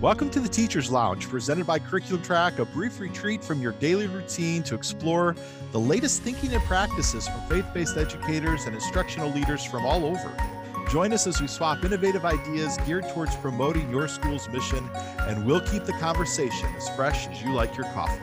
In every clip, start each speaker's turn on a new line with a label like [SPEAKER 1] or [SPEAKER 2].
[SPEAKER 1] Welcome to the Teacher's Lounge, presented by Curriculum Track, a brief retreat from your daily routine to explore the latest thinking and practices from faith based educators and instructional leaders from all over. Join us as we swap innovative ideas geared towards promoting your school's mission, and we'll keep the conversation as fresh as you like your coffee.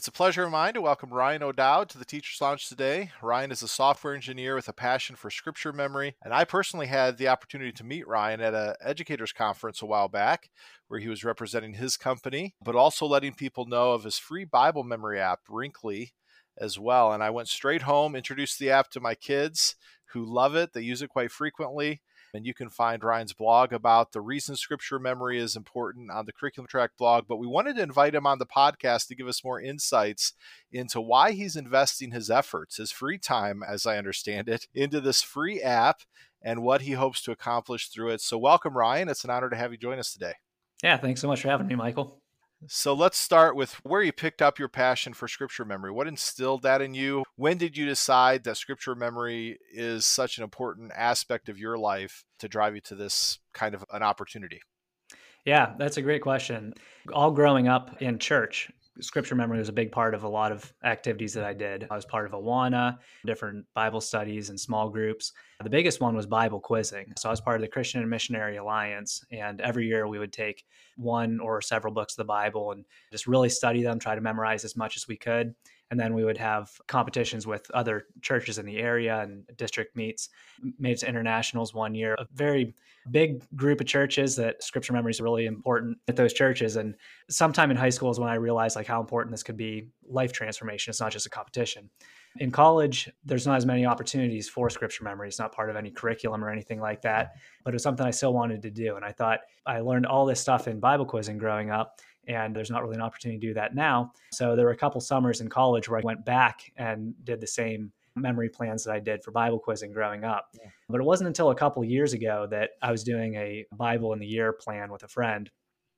[SPEAKER 1] It's a pleasure of mine to welcome Ryan O'Dowd to the Teacher's Lounge today. Ryan is a software engineer with a passion for scripture memory, and I personally had the opportunity to meet Ryan at an educators conference a while back where he was representing his company, but also letting people know of his free Bible memory app, Wrinkly, as well. And I went straight home, introduced the app to my kids who love it. They use it quite frequently. And you can find Ryan's blog about the reason scripture memory is important on the Curriculum Track blog. But we wanted to invite him on the podcast to give us more insights into why he's investing his efforts, his free time, as I understand it, into this free app and what he hopes to accomplish through it. So, welcome, Ryan. It's an honor to have you join us today.
[SPEAKER 2] Yeah, thanks so much for having me, Michael.
[SPEAKER 1] So let's start with where you picked up your passion for scripture memory. What instilled that in you? When did you decide that scripture memory is such an important aspect of your life to drive you to this kind of an opportunity?
[SPEAKER 2] Yeah, that's a great question. All growing up in church, scripture memory was a big part of a lot of activities that I did. I was part of Awana, different Bible studies and small groups. The biggest one was Bible quizzing. So I was part of the Christian and Missionary Alliance. And every year we would take one or several books of the Bible and just really study them, try to memorize as much as we could and then we would have competitions with other churches in the area and district meets made to internationals one year. A very big group of churches that scripture memory is really important at those churches. And sometime in high school is when i realized like how important this could be life transformation. It's not just a competition. In college there's not as many opportunities for scripture memory. It's not part of any curriculum or anything like that but it was something i still wanted to do. And i thought i learned all this stuff in bible quizzing growing up and there's not really an opportunity to do that now. So there were a couple summers in college where I went back and did the same memory plans that I did for Bible quizzing growing up. Yeah. But it wasn't until a couple years ago that I was doing a Bible in the year plan with a friend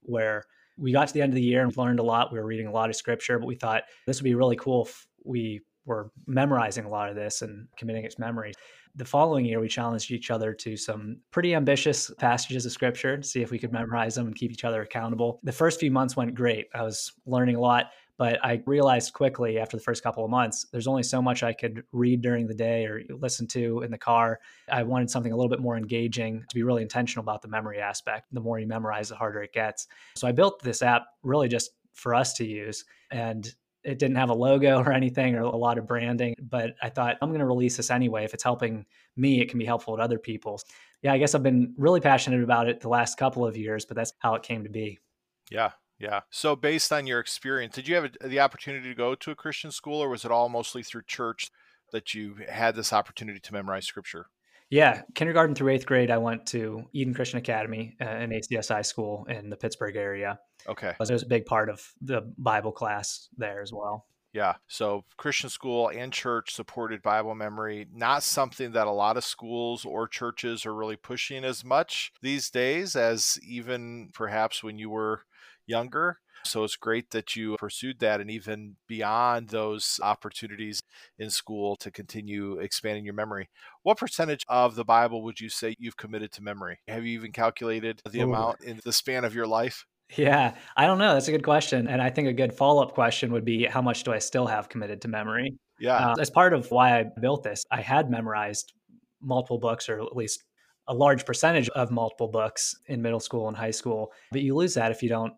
[SPEAKER 2] where we got to the end of the year and learned a lot. We were reading a lot of scripture, but we thought this would be really cool if we were memorizing a lot of this and committing it to memory. The following year, we challenged each other to some pretty ambitious passages of scripture to see if we could memorize them and keep each other accountable. The first few months went great. I was learning a lot, but I realized quickly after the first couple of months, there's only so much I could read during the day or listen to in the car. I wanted something a little bit more engaging to be really intentional about the memory aspect. The more you memorize, the harder it gets. So I built this app really just for us to use. And it didn't have a logo or anything or a lot of branding, but I thought I'm going to release this anyway. If it's helping me, it can be helpful to other people. Yeah, I guess I've been really passionate about it the last couple of years, but that's how it came to be.
[SPEAKER 1] Yeah, yeah. So, based on your experience, did you have the opportunity to go to a Christian school, or was it all mostly through church that you had this opportunity to memorize scripture?
[SPEAKER 2] Yeah, kindergarten through eighth grade, I went to Eden Christian Academy, uh, an ACSI school in the Pittsburgh area.
[SPEAKER 1] Okay.
[SPEAKER 2] It was a big part of the Bible class there as well.
[SPEAKER 1] Yeah. So Christian school and church supported Bible memory, not something that a lot of schools or churches are really pushing as much these days as even perhaps when you were younger. So it's great that you pursued that and even beyond those opportunities in school to continue expanding your memory. What percentage of the Bible would you say you've committed to memory? Have you even calculated the Ooh. amount in the span of your life?
[SPEAKER 2] Yeah, I don't know. That's a good question. And I think a good follow up question would be how much do I still have committed to memory?
[SPEAKER 1] Yeah. Uh,
[SPEAKER 2] as part of why I built this, I had memorized multiple books or at least a large percentage of multiple books in middle school and high school. But you lose that if you don't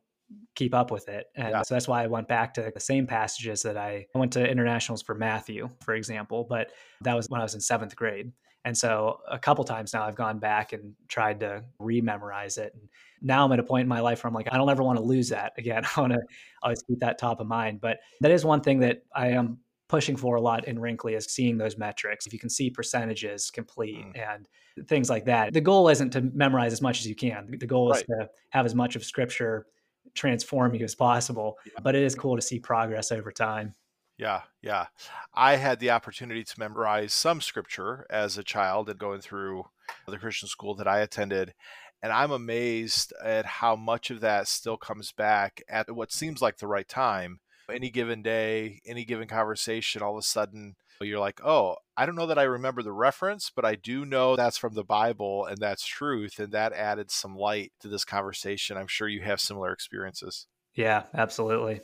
[SPEAKER 2] keep up with it. And yeah. so that's why I went back to the same passages that I, went to internationals for Matthew, for example, but that was when I was in seventh grade. And so a couple times now I've gone back and tried to rememorize it. And now I'm at a point in my life where I'm like, I don't ever want to lose that again. I want to always keep that top of mind. But that is one thing that I am pushing for a lot in Wrinkly is seeing those metrics. If you can see percentages complete mm. and things like that. The goal isn't to memorize as much as you can. The goal right. is to have as much of scripture transform you as possible. Yeah. But it is cool to see progress over time.
[SPEAKER 1] Yeah, yeah. I had the opportunity to memorize some scripture as a child and going through the Christian school that I attended. And I'm amazed at how much of that still comes back at what seems like the right time. Any given day, any given conversation, all of a sudden you're like, oh, I don't know that I remember the reference, but I do know that's from the Bible and that's truth. And that added some light to this conversation. I'm sure you have similar experiences.
[SPEAKER 2] Yeah, absolutely.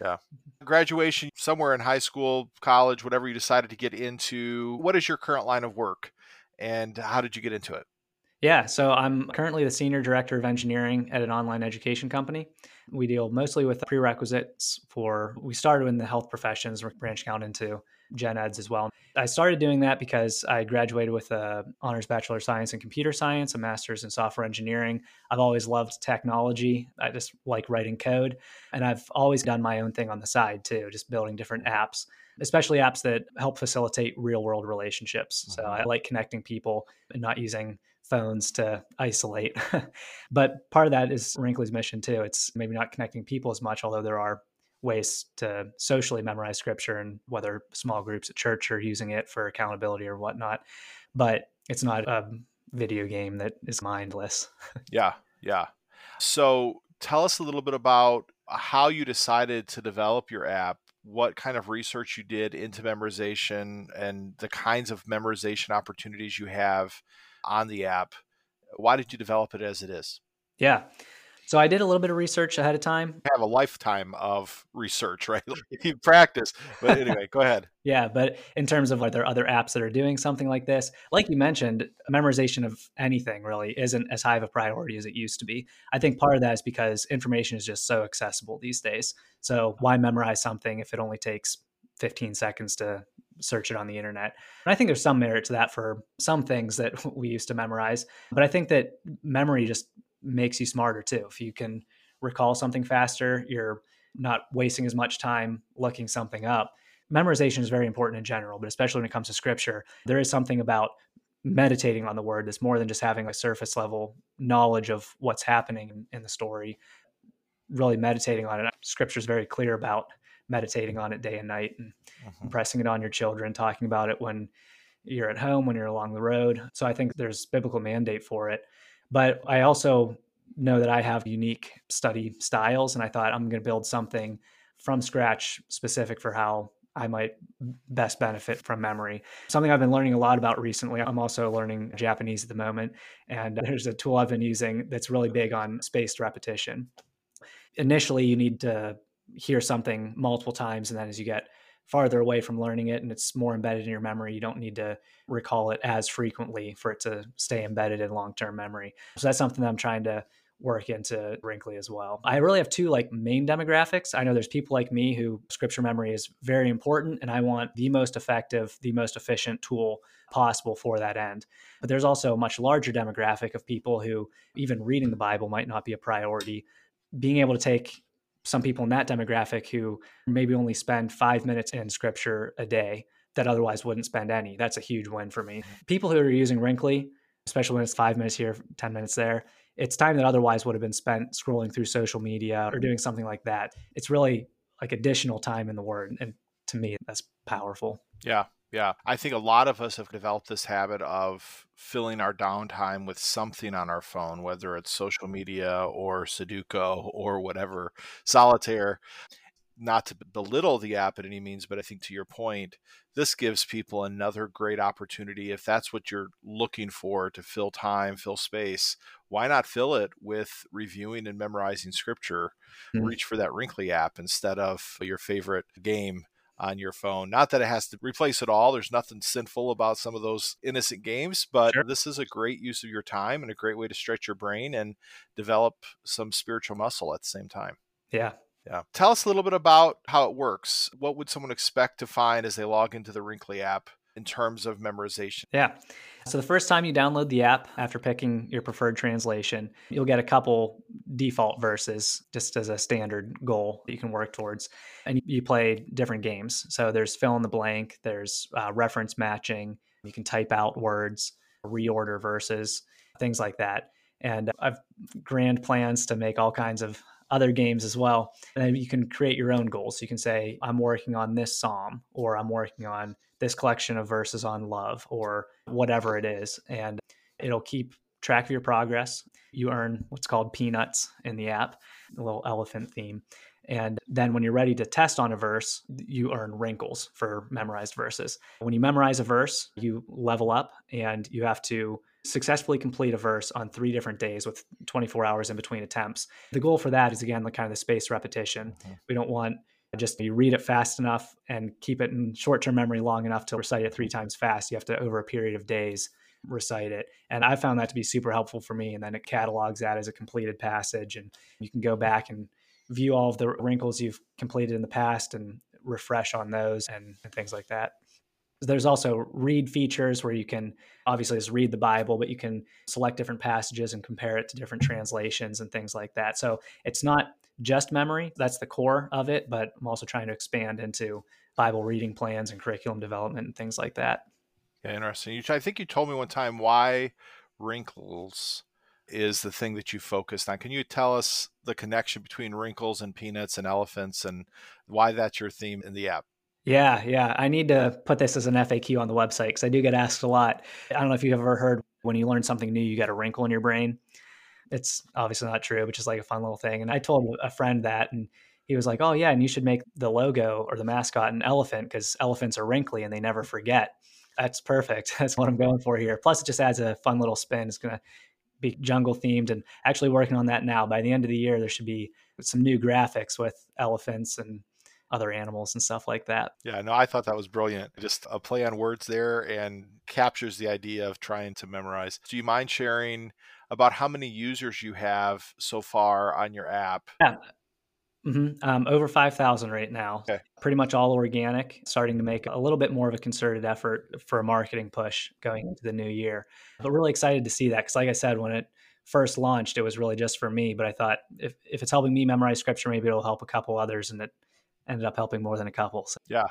[SPEAKER 1] Yeah. Graduation somewhere in high school, college, whatever you decided to get into. What is your current line of work and how did you get into it?
[SPEAKER 2] Yeah, so I'm currently the senior director of engineering at an online education company. We deal mostly with prerequisites for, we started in the health professions, we're branching out into gen eds as well. I started doing that because I graduated with a honors bachelor of science in computer science, a master's in software engineering. I've always loved technology. I just like writing code, and I've always done my own thing on the side too, just building different apps especially apps that help facilitate real world relationships. So mm-hmm. I like connecting people and not using phones to isolate. but part of that is Wrinkly's mission too. It's maybe not connecting people as much, although there are ways to socially memorize scripture and whether small groups at church are using it for accountability or whatnot. But it's not a video game that is mindless.
[SPEAKER 1] yeah, yeah. So tell us a little bit about how you decided to develop your app what kind of research you did into memorization and the kinds of memorization opportunities you have on the app. Why did you develop it as it is?
[SPEAKER 2] Yeah. So I did a little bit of research ahead of time.
[SPEAKER 1] I have a lifetime of research, right? you practice. But anyway, go ahead.
[SPEAKER 2] Yeah, but in terms of like there are other apps that are doing something like this? Like you mentioned, memorization of anything really isn't as high of a priority as it used to be. I think part of that is because information is just so accessible these days. So why memorize something if it only takes 15 seconds to search it on the internet. And I think there's some merit to that for some things that we used to memorize. But I think that memory just makes you smarter too. If you can recall something faster, you're not wasting as much time looking something up. Memorization is very important in general, but especially when it comes to scripture, there is something about meditating on the word that's more than just having a surface level knowledge of what's happening in, the story. Really meditating on it. Scripture is very clear about meditating on it day and night and mm-hmm. impressing it on your children, talking about it when you're at home, when you're along the road. So I think there's biblical mandate for it. But I also know that I have unique study styles, and I thought I'm going to build something from scratch specific for how I might best benefit from memory. Something I've been learning a lot about recently. I'm also learning Japanese at the moment, and there's a tool I've been using that's really big on spaced repetition. Initially, you need to hear something multiple times and then as you get farther away from learning it and it's more embedded in your memory. You don't need to recall it as frequently for it to stay embedded in long-term memory. So that's something that i'm trying to work into wrinkly as well. I really have two like main demographics. I know there's people like me who scripture memory is very important and i want the most effective the most efficient tool possible for that end. But there's also a much larger demographic of people who even reading the bible might not be a priority. Being able to take some people in that demographic who maybe only spend five minutes in scripture a day that otherwise wouldn't spend any. That's a huge win for me. Mm-hmm. People who are using Wrinkly, especially when it's five minutes here, 10 minutes there, it's time that otherwise would have been spent scrolling through social media or doing something like that. It's really like additional time in the word. And to me, that's powerful.
[SPEAKER 1] Yeah. Yeah, I think a lot of us have developed this habit of filling our downtime with something on our phone, whether it's social media or Sudoku or whatever, solitaire. Not to belittle the app at any means, but I think to your point, this gives people another great opportunity. If that's what you're looking for to fill time, fill space, why not fill it with reviewing and memorizing scripture? Mm-hmm. Reach for that Wrinkly app instead of your favorite game on your phone. Not that it has to replace it all. There's nothing sinful about some of those innocent games, but sure. this is a great use of your time and a great way to stretch your brain and develop some spiritual muscle at the same time.
[SPEAKER 2] Yeah.
[SPEAKER 1] Yeah. Tell us a little bit about how it works. What would someone expect to find as they log into the Wrinkly app in terms of memorization?
[SPEAKER 2] Yeah. So the first time you download the app after picking your preferred translation, you'll get a couple default verses just as a standard goal that you can work towards. And you play different games. So there's fill in the blank, there's uh, reference matching, you can type out words, reorder verses, things like that. And I've grand plans to make all kinds of other games as well. And you can create your own goals. You can say, I'm working on this psalm, or I'm working on this collection of verses on love, or whatever it is. And it'll keep track of your progress. You earn what's called peanuts in the app, a little elephant theme. And then when you're ready to test on a verse, you earn wrinkles for memorized verses. When you memorize a verse, you level up and you have to successfully complete a verse on three different days with 24 hours in between attempts. The goal for that is again, the kind of the spaced repetition. Mm-hmm. We don't want just you read it fast enough and keep it in short-term memory long enough to recite it three times fast. You have to over a period of days recite it. And I found that to be super helpful for me. And then it catalogs that as a completed passage and you can go back and view all of the wrinkles you've completed in the past and refresh on those and, and things like that. There's also read features where you can obviously just read the Bible, but you can select different passages and compare it to different mm-hmm. translations and things like that. So it's not just memory, that's the core of it, but I'm also trying to expand into Bible reading plans and curriculum development and things like that.
[SPEAKER 1] Yeah, interesting. You, I think you told me one time why wrinkles is the thing that you focused on. Can you tell us the connection between wrinkles and peanuts and elephants and why that's your theme in the app?
[SPEAKER 2] Yeah, yeah. I need to put this as an FAQ on the website because I do get asked a lot. I don't know if you've ever heard when you learn something new, you get a wrinkle in your brain. It's obviously not true, but just like a fun little thing. And I told a friend that, and he was like, "Oh yeah, and you should make the logo or the mascot an elephant because elephants are wrinkly and they never forget." That's perfect. That's what I'm going for here. Plus, it just adds a fun little spin. It's going to be jungle themed and actually working on that now. By the end of the year, there should be some new graphics with elephants and other animals and stuff like that.
[SPEAKER 1] Yeah, no, I thought that was brilliant. Just a play on words there and captures the idea of trying to memorize. Do you mind sharing about how many users you have so far on your app?
[SPEAKER 2] Yeah, Mm-hmm. Um, over 5,000 right now. Okay. Pretty much all organic, starting to make a little bit more of a concerted effort for a marketing push going into the new year. But really excited to see that because, like I said, when it first launched, it was really just for me. But I thought if, if it's helping me memorize scripture, maybe it'll help a couple others. And it ended up helping more than a couple. So.
[SPEAKER 1] Yeah.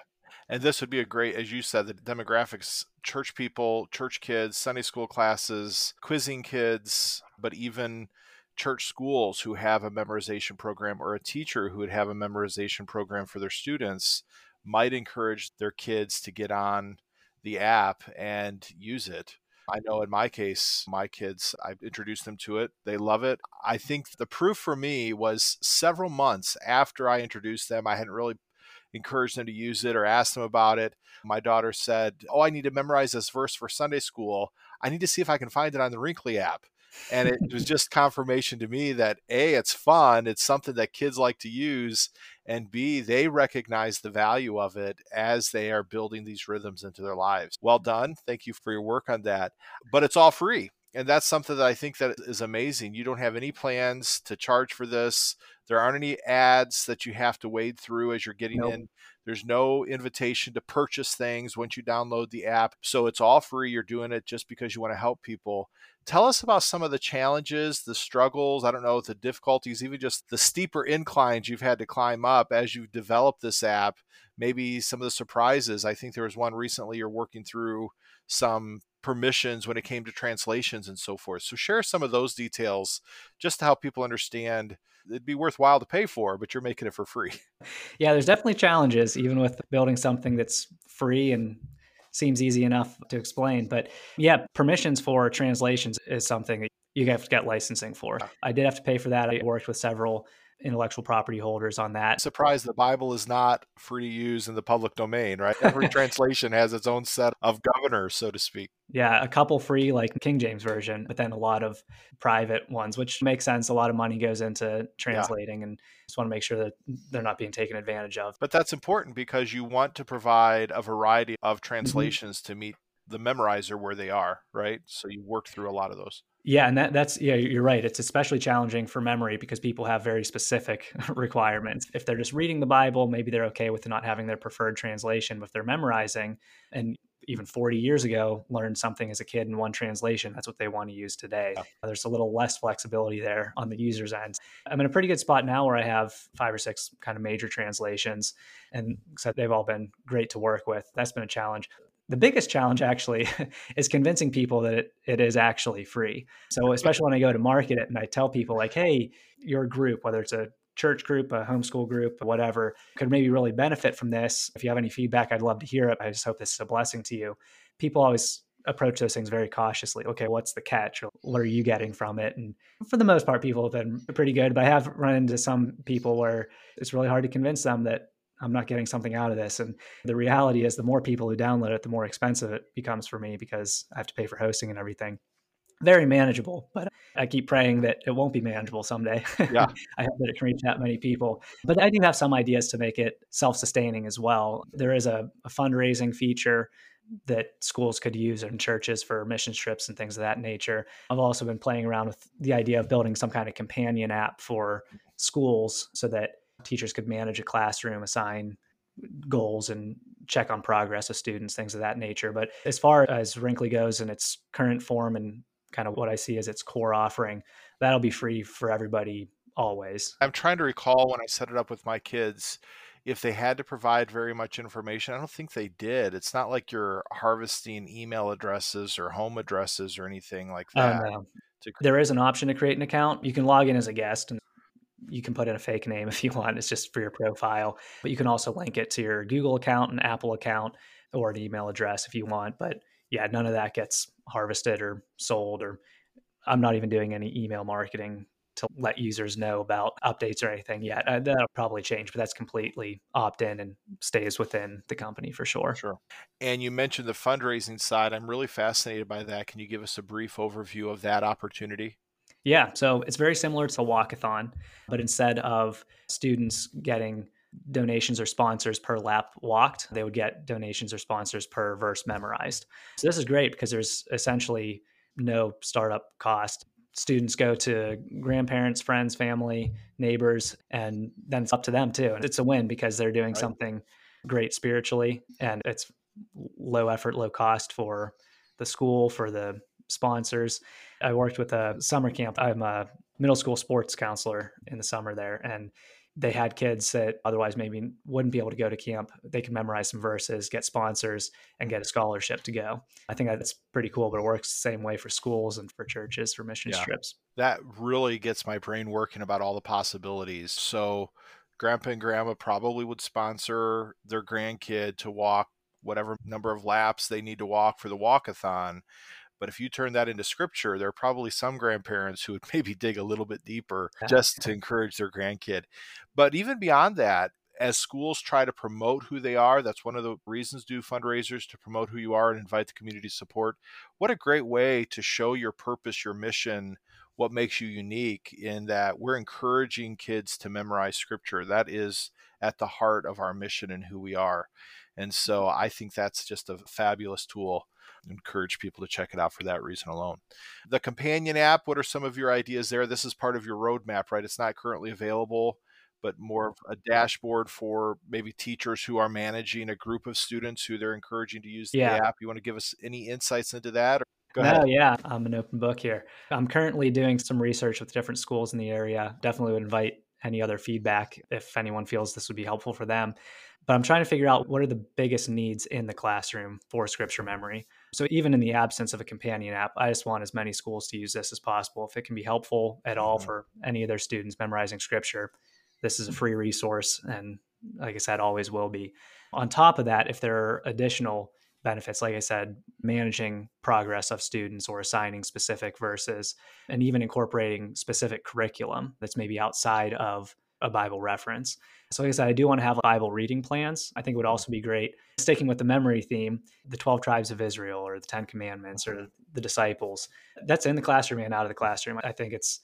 [SPEAKER 1] And this would be a great, as you said, the demographics church people, church kids, Sunday school classes, quizzing kids, but even church schools who have a memorization program or a teacher who would have a memorization program for their students might encourage their kids to get on the app and use it. I know in my case, my kids, I've introduced them to it. They love it. I think the proof for me was several months after I introduced them. I hadn't really encouraged them to use it or asked them about it. My daughter said, Oh, I need to memorize this verse for Sunday school. I need to see if I can find it on the Wrinkly app and it was just confirmation to me that a it's fun it's something that kids like to use and b they recognize the value of it as they are building these rhythms into their lives. Well done thank you for your work on that but it's all free and that's something that i think that is amazing you don't have any plans to charge for this there aren't any ads that you have to wade through as you're getting nope. in there's no invitation to purchase things once you download the app. So it's all free. You're doing it just because you want to help people. Tell us about some of the challenges, the struggles, I don't know, the difficulties, even just the steeper inclines you've had to climb up as you've developed this app. Maybe some of the surprises. I think there was one recently you're working through some permissions when it came to translations and so forth. So share some of those details just to help people understand it'd be worthwhile to pay for, but you're making it for free.
[SPEAKER 2] Yeah, there's definitely challenges even with building something that's free and seems easy enough to explain. But yeah, permissions for translations is something that you have to get licensing for. I did have to pay for that. I worked with several intellectual property holders on that.
[SPEAKER 1] Surprised the Bible is not free to use in the public domain, right? Every translation has its own set of governors, so to speak.
[SPEAKER 2] Yeah, a couple free like King James version, but then a lot of private ones, which makes sense. A lot of money goes into translating yeah. and just want to make sure that they're not being taken advantage of.
[SPEAKER 1] But that's important because you want to provide a variety of mm-hmm. translations mm-hmm. to meet the memorizer where they are, right? So you work through a lot of those.
[SPEAKER 2] Yeah, and that, that's yeah, you're right. It's especially challenging for memory because people have very specific requirements. If they're just reading the Bible, maybe they're okay with not having their preferred translation. But if they're memorizing, and even 40 years ago learned something as a kid in one translation, that's what they want to use today. Yeah. There's a little less flexibility there on the user's end. I'm in a pretty good spot now where I have five or six kind of major translations, and so they've all been great to work with. That's been a challenge the biggest challenge actually is convincing people that it, it is actually free. So especially when I go to market it and I tell people like, hey, your group, whether it's a church group, a homeschool group, whatever, could maybe really benefit from this. If you have any feedback, I'd love to hear it. I just hope this is a blessing to you. People always approach those things very cautiously. Okay, what's the catch? Or what are you getting from it? And for the most part, people have been pretty good. But I have run into some people where it's really hard to convince them that I'm not getting something out of this. And the reality is, the more people who download it, the more expensive it becomes for me because I have to pay for hosting and everything. Very manageable, but I keep praying that it won't be manageable someday.
[SPEAKER 1] Yeah.
[SPEAKER 2] I hope that it can reach that many people. But I do have some ideas to make it self sustaining as well. There is a, a fundraising feature that schools could use and churches for mission trips and things of that nature. I've also been playing around with the idea of building some kind of companion app for schools so that teachers could manage a classroom, assign goals and check on progress of students, things of that nature. But as far as Wrinkly goes in its current form and kind of what I see as its core offering, that'll be free for everybody always.
[SPEAKER 1] I'm trying to recall when I set it up with my kids if they had to provide very much information. I don't think they did. It's not like you're harvesting email addresses or home addresses or anything like
[SPEAKER 2] Oh,
[SPEAKER 1] that.
[SPEAKER 2] no.
[SPEAKER 1] to-
[SPEAKER 2] There is an option to create an account. You can log in as a guest and you can put in a fake name if you want. It's just for your profile. But you can also link it to your Google account, an Apple account, or an email address if you want. But yeah, none of that gets harvested or sold or I'm not even doing any email marketing to let users know about updates or anything yet. Uh, that'll probably change, but that's completely opt in and stays within the company for sure.
[SPEAKER 1] Sure. And you mentioned the fundraising side. I'm really fascinated by that. Can you give us a brief overview of that opportunity?
[SPEAKER 2] Yeah, so it's very similar to a Walkathon, but instead of students getting donations or sponsors per lap walked, they would get donations or sponsors per verse memorized. So this is great because there's essentially no startup cost. Students go to grandparents, friends, family, neighbors, and then it's up to them too. And it's a win because they're doing
[SPEAKER 1] Right.
[SPEAKER 2] something great spiritually and it's low effort, low cost for the school, for the sponsors. I worked with a summer camp. I'm a middle school sports counselor in the summer there, and they had kids that otherwise maybe wouldn't be able to go to camp. They can memorize some verses, get sponsors, and get a scholarship to go. I think that's pretty cool, but it works the same way for schools and for churches for mission
[SPEAKER 1] Yeah.
[SPEAKER 2] trips.
[SPEAKER 1] That really gets my brain working about all the possibilities. So, grandpa and grandma probably would sponsor their grandkid to walk whatever number of laps they need to walk for the walkathon. But if you turn that into scripture, there are probably some grandparents who would maybe dig a little bit deeper just to encourage their grandkid. But even beyond that, as schools try to promote who they are, that's one of the reasons do fundraisers to promote who you are and invite the community support. What a great way to show your purpose, your mission, what makes you unique in that we're encouraging kids to memorize scripture. That is at the heart of our mission and who we are. And mm-hmm. so I think that's just a fabulous tool. Encourage people to check it out for that reason alone. The companion app, what are some of your ideas there? This is part of your roadmap, right? It's not currently available, but more of a dashboard for maybe teachers who are managing a group of students who they're encouraging to use the
[SPEAKER 2] Yeah.
[SPEAKER 1] app. You want to give us any insights into that? Or, go
[SPEAKER 2] no,
[SPEAKER 1] ahead.
[SPEAKER 2] yeah, I'm an open book here. I'm currently doing some research with different schools in the area. Definitely would invite any other feedback if anyone feels this would be helpful for them. But I'm trying to figure out what are the biggest needs in the classroom for scripture memory. So even in the absence of a companion app, I just want as many schools to use this as possible. If it can be helpful at all
[SPEAKER 1] Mhm.
[SPEAKER 2] for any of their students memorizing scripture, this is a free resource and like I said always will be. On top of that, if there are additional benefits, like I said, managing progress of students or assigning specific verses, and even incorporating specific curriculum that's maybe outside of a Bible reference. So, like I said, I do want to have Bible reading plans. I think it would also be great, sticking with the memory theme, the 12 tribes of Israel or the 10 commandments or the disciples. That's in the classroom and out of the classroom. I think it's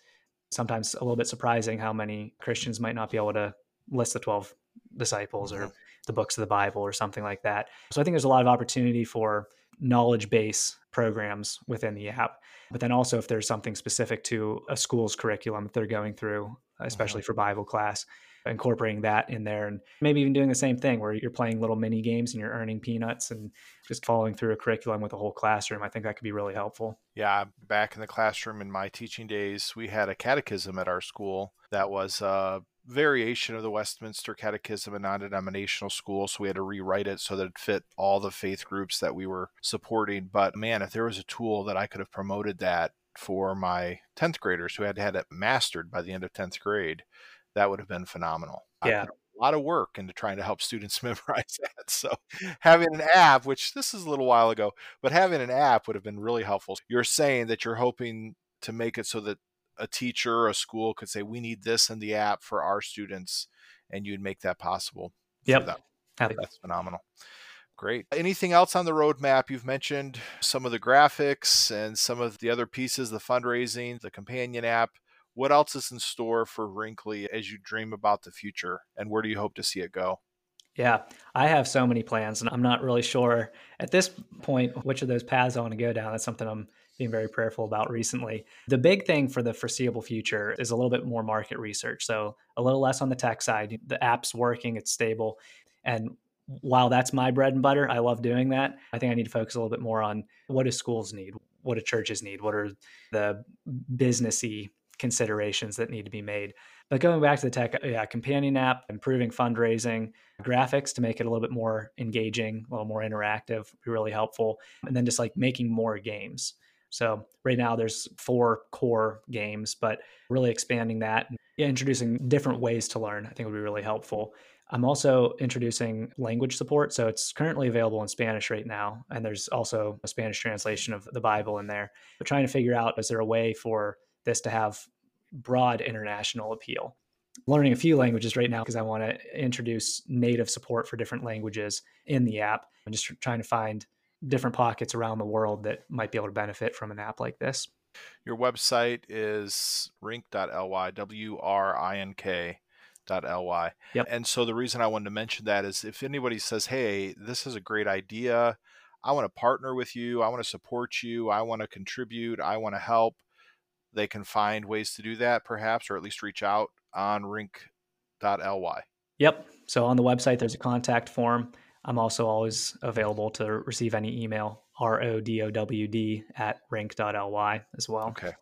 [SPEAKER 2] sometimes a little bit surprising how many Christians might not be able to list the 12 disciples or
[SPEAKER 1] Mhm.
[SPEAKER 2] the books of the Bible or something like that. So I think there's a lot of opportunity for knowledge base programs within the app. But then also if there's something specific to a school's curriculum that they're going through, especially mm-hmm. for Bible class, incorporating that in there and maybe even doing the same thing where you're playing little mini games and you're earning peanuts and just following through a curriculum with a whole classroom. I think that could be really helpful.
[SPEAKER 1] Yeah, back in the classroom in my teaching days, we had a catechism at our school that was a variation of the Westminster Catechism, a non denominational school. So we had to rewrite it so that it fit all the faith groups that we were supporting. But man, if there was a tool that I could have promoted that for my 10th graders who had had it mastered by the end of 10th grade, that would have been phenomenal.
[SPEAKER 2] Yeah.
[SPEAKER 1] a lot of work into trying to help students memorize that. So having an app, which this is a little while ago, but having an app would have been really helpful. You're saying that you're hoping to make it so that a teacher or a school could say, we need this in the app for our students, and you'd make that possible.
[SPEAKER 2] Yep.
[SPEAKER 1] That's phenomenal. Great. Anything else on the roadmap? You've mentioned some of the graphics and some of the other pieces, the fundraising, the companion app. What else is in store for Wrinkly as you dream about the future, and where do you hope to see it go?
[SPEAKER 2] Yeah, I have so many plans, and I'm not really sure at this point which of those paths I want to go down. That's something I'm being very prayerful about recently. The big thing for the foreseeable future is a little bit more market research. So, a little less on the tech side. The app's working, it's stable. And while that's my bread and butter, I love doing that. I think I need to focus a little bit more on what do schools need? What do churches need? What are the businessy considerations that need to be made? But going back to the tech, yeah, companion app, improving fundraising, graphics to make it a little bit more engaging, a little more interactive, be really helpful. And then just like making more games. So right now there's four core games, but really expanding that and introducing different ways to learn, I think would be really helpful. I'm also introducing language support. So it's currently available in Spanish right now. And there's also a Spanish translation of the Bible in there. But trying to figure out is there a way for this to have broad international appeal? Learning a few languages right now because I want to introduce native support for different languages in the app I'm just trying to find different pockets around the world that might be able to benefit from an app like this.
[SPEAKER 1] Your website is wrink.ly, W R I N K ly.
[SPEAKER 2] Yep.
[SPEAKER 1] And so the reason I wanted to mention that is if anybody says, "Hey, this is a great idea. I want to partner with you. I want to support you. I want to contribute. I want to help." They can find ways to do that perhaps or at least reach out on wrink.ly.
[SPEAKER 2] Yep. So on the website there's a contact form. I'm also always available to receive any email R O D O W D at wrink.ly as well.
[SPEAKER 1] Okay.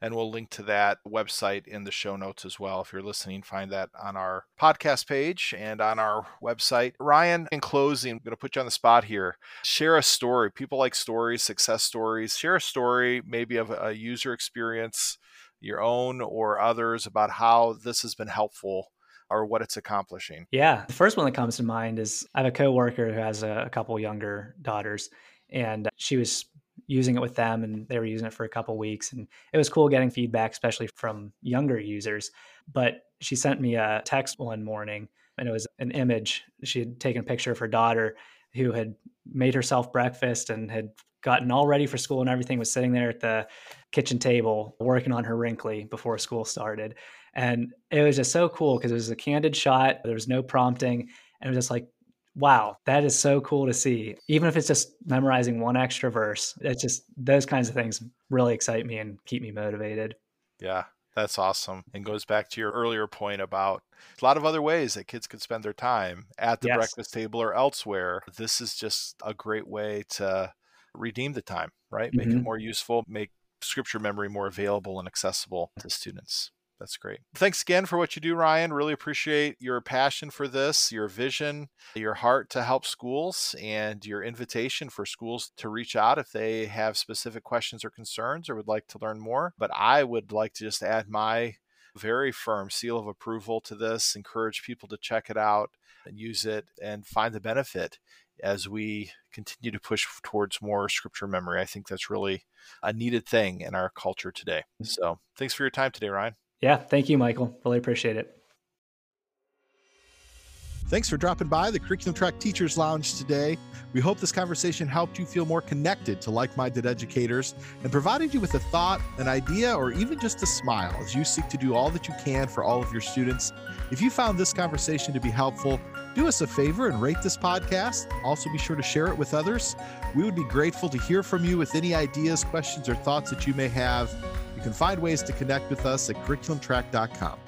[SPEAKER 1] And we'll link to that website in the show notes as well. If you're listening, find that on our podcast page and on our website. Ryan, in closing, I'm going to put you on the spot here. Share a story. People like stories, success stories. Share a story, maybe of a user experience, your own or others, about how this has been helpful or what it's accomplishing.
[SPEAKER 2] Yeah. The first one that comes to mind is I have a coworker who has a, a couple younger daughters and she was using it with them and they were using it for a couple weeks and it was cool getting feedback especially from younger users but she sent me a text one morning and it was an image she had taken a picture of her daughter who had made herself breakfast and had gotten all ready for school and everything was sitting there at the kitchen table working on her wrinkly before school started and it was just so cool because it was a candid shot there was no prompting and it was just like wow, that is so cool to see. Even if it's just memorizing one extra verse, it's just those kinds of things really excite me and keep me motivated.
[SPEAKER 1] Yeah, that's awesome. And goes back to your earlier point about a lot of other ways that kids could spend their time at the yes. breakfast table or elsewhere. This is just a great way to redeem the time, right? Make mm-hmm. it more useful, make scripture memory more available and accessible to students. That's great. Thanks again for what you do, Ryan. Really appreciate your passion for this, your vision, your heart to help schools, and your invitation for schools to reach out if they have specific questions or concerns or would like to learn more. But I would like to just add my very firm seal of approval to this, encourage people to check it out and use it and find the benefit as we continue to push towards more scripture memory. I think that's really a needed thing in our culture today. Mm. So thanks for your time today, Ryan.
[SPEAKER 2] Yeah, thank you, Michael. Really appreciate it.
[SPEAKER 1] Thanks for dropping by the Curriculum Track Teachers Lounge today. We hope this conversation helped you feel more connected to like minded educators and provided you with a thought, an idea, or even just a smile as you seek to do all that you can for all of your students. If you found this conversation to be helpful, do us a favor and rate this podcast. Also, be sure to share it with others. We would be grateful to hear from you with any ideas, questions, or thoughts that you may have can find ways to connect with us at curriculumtrack.com.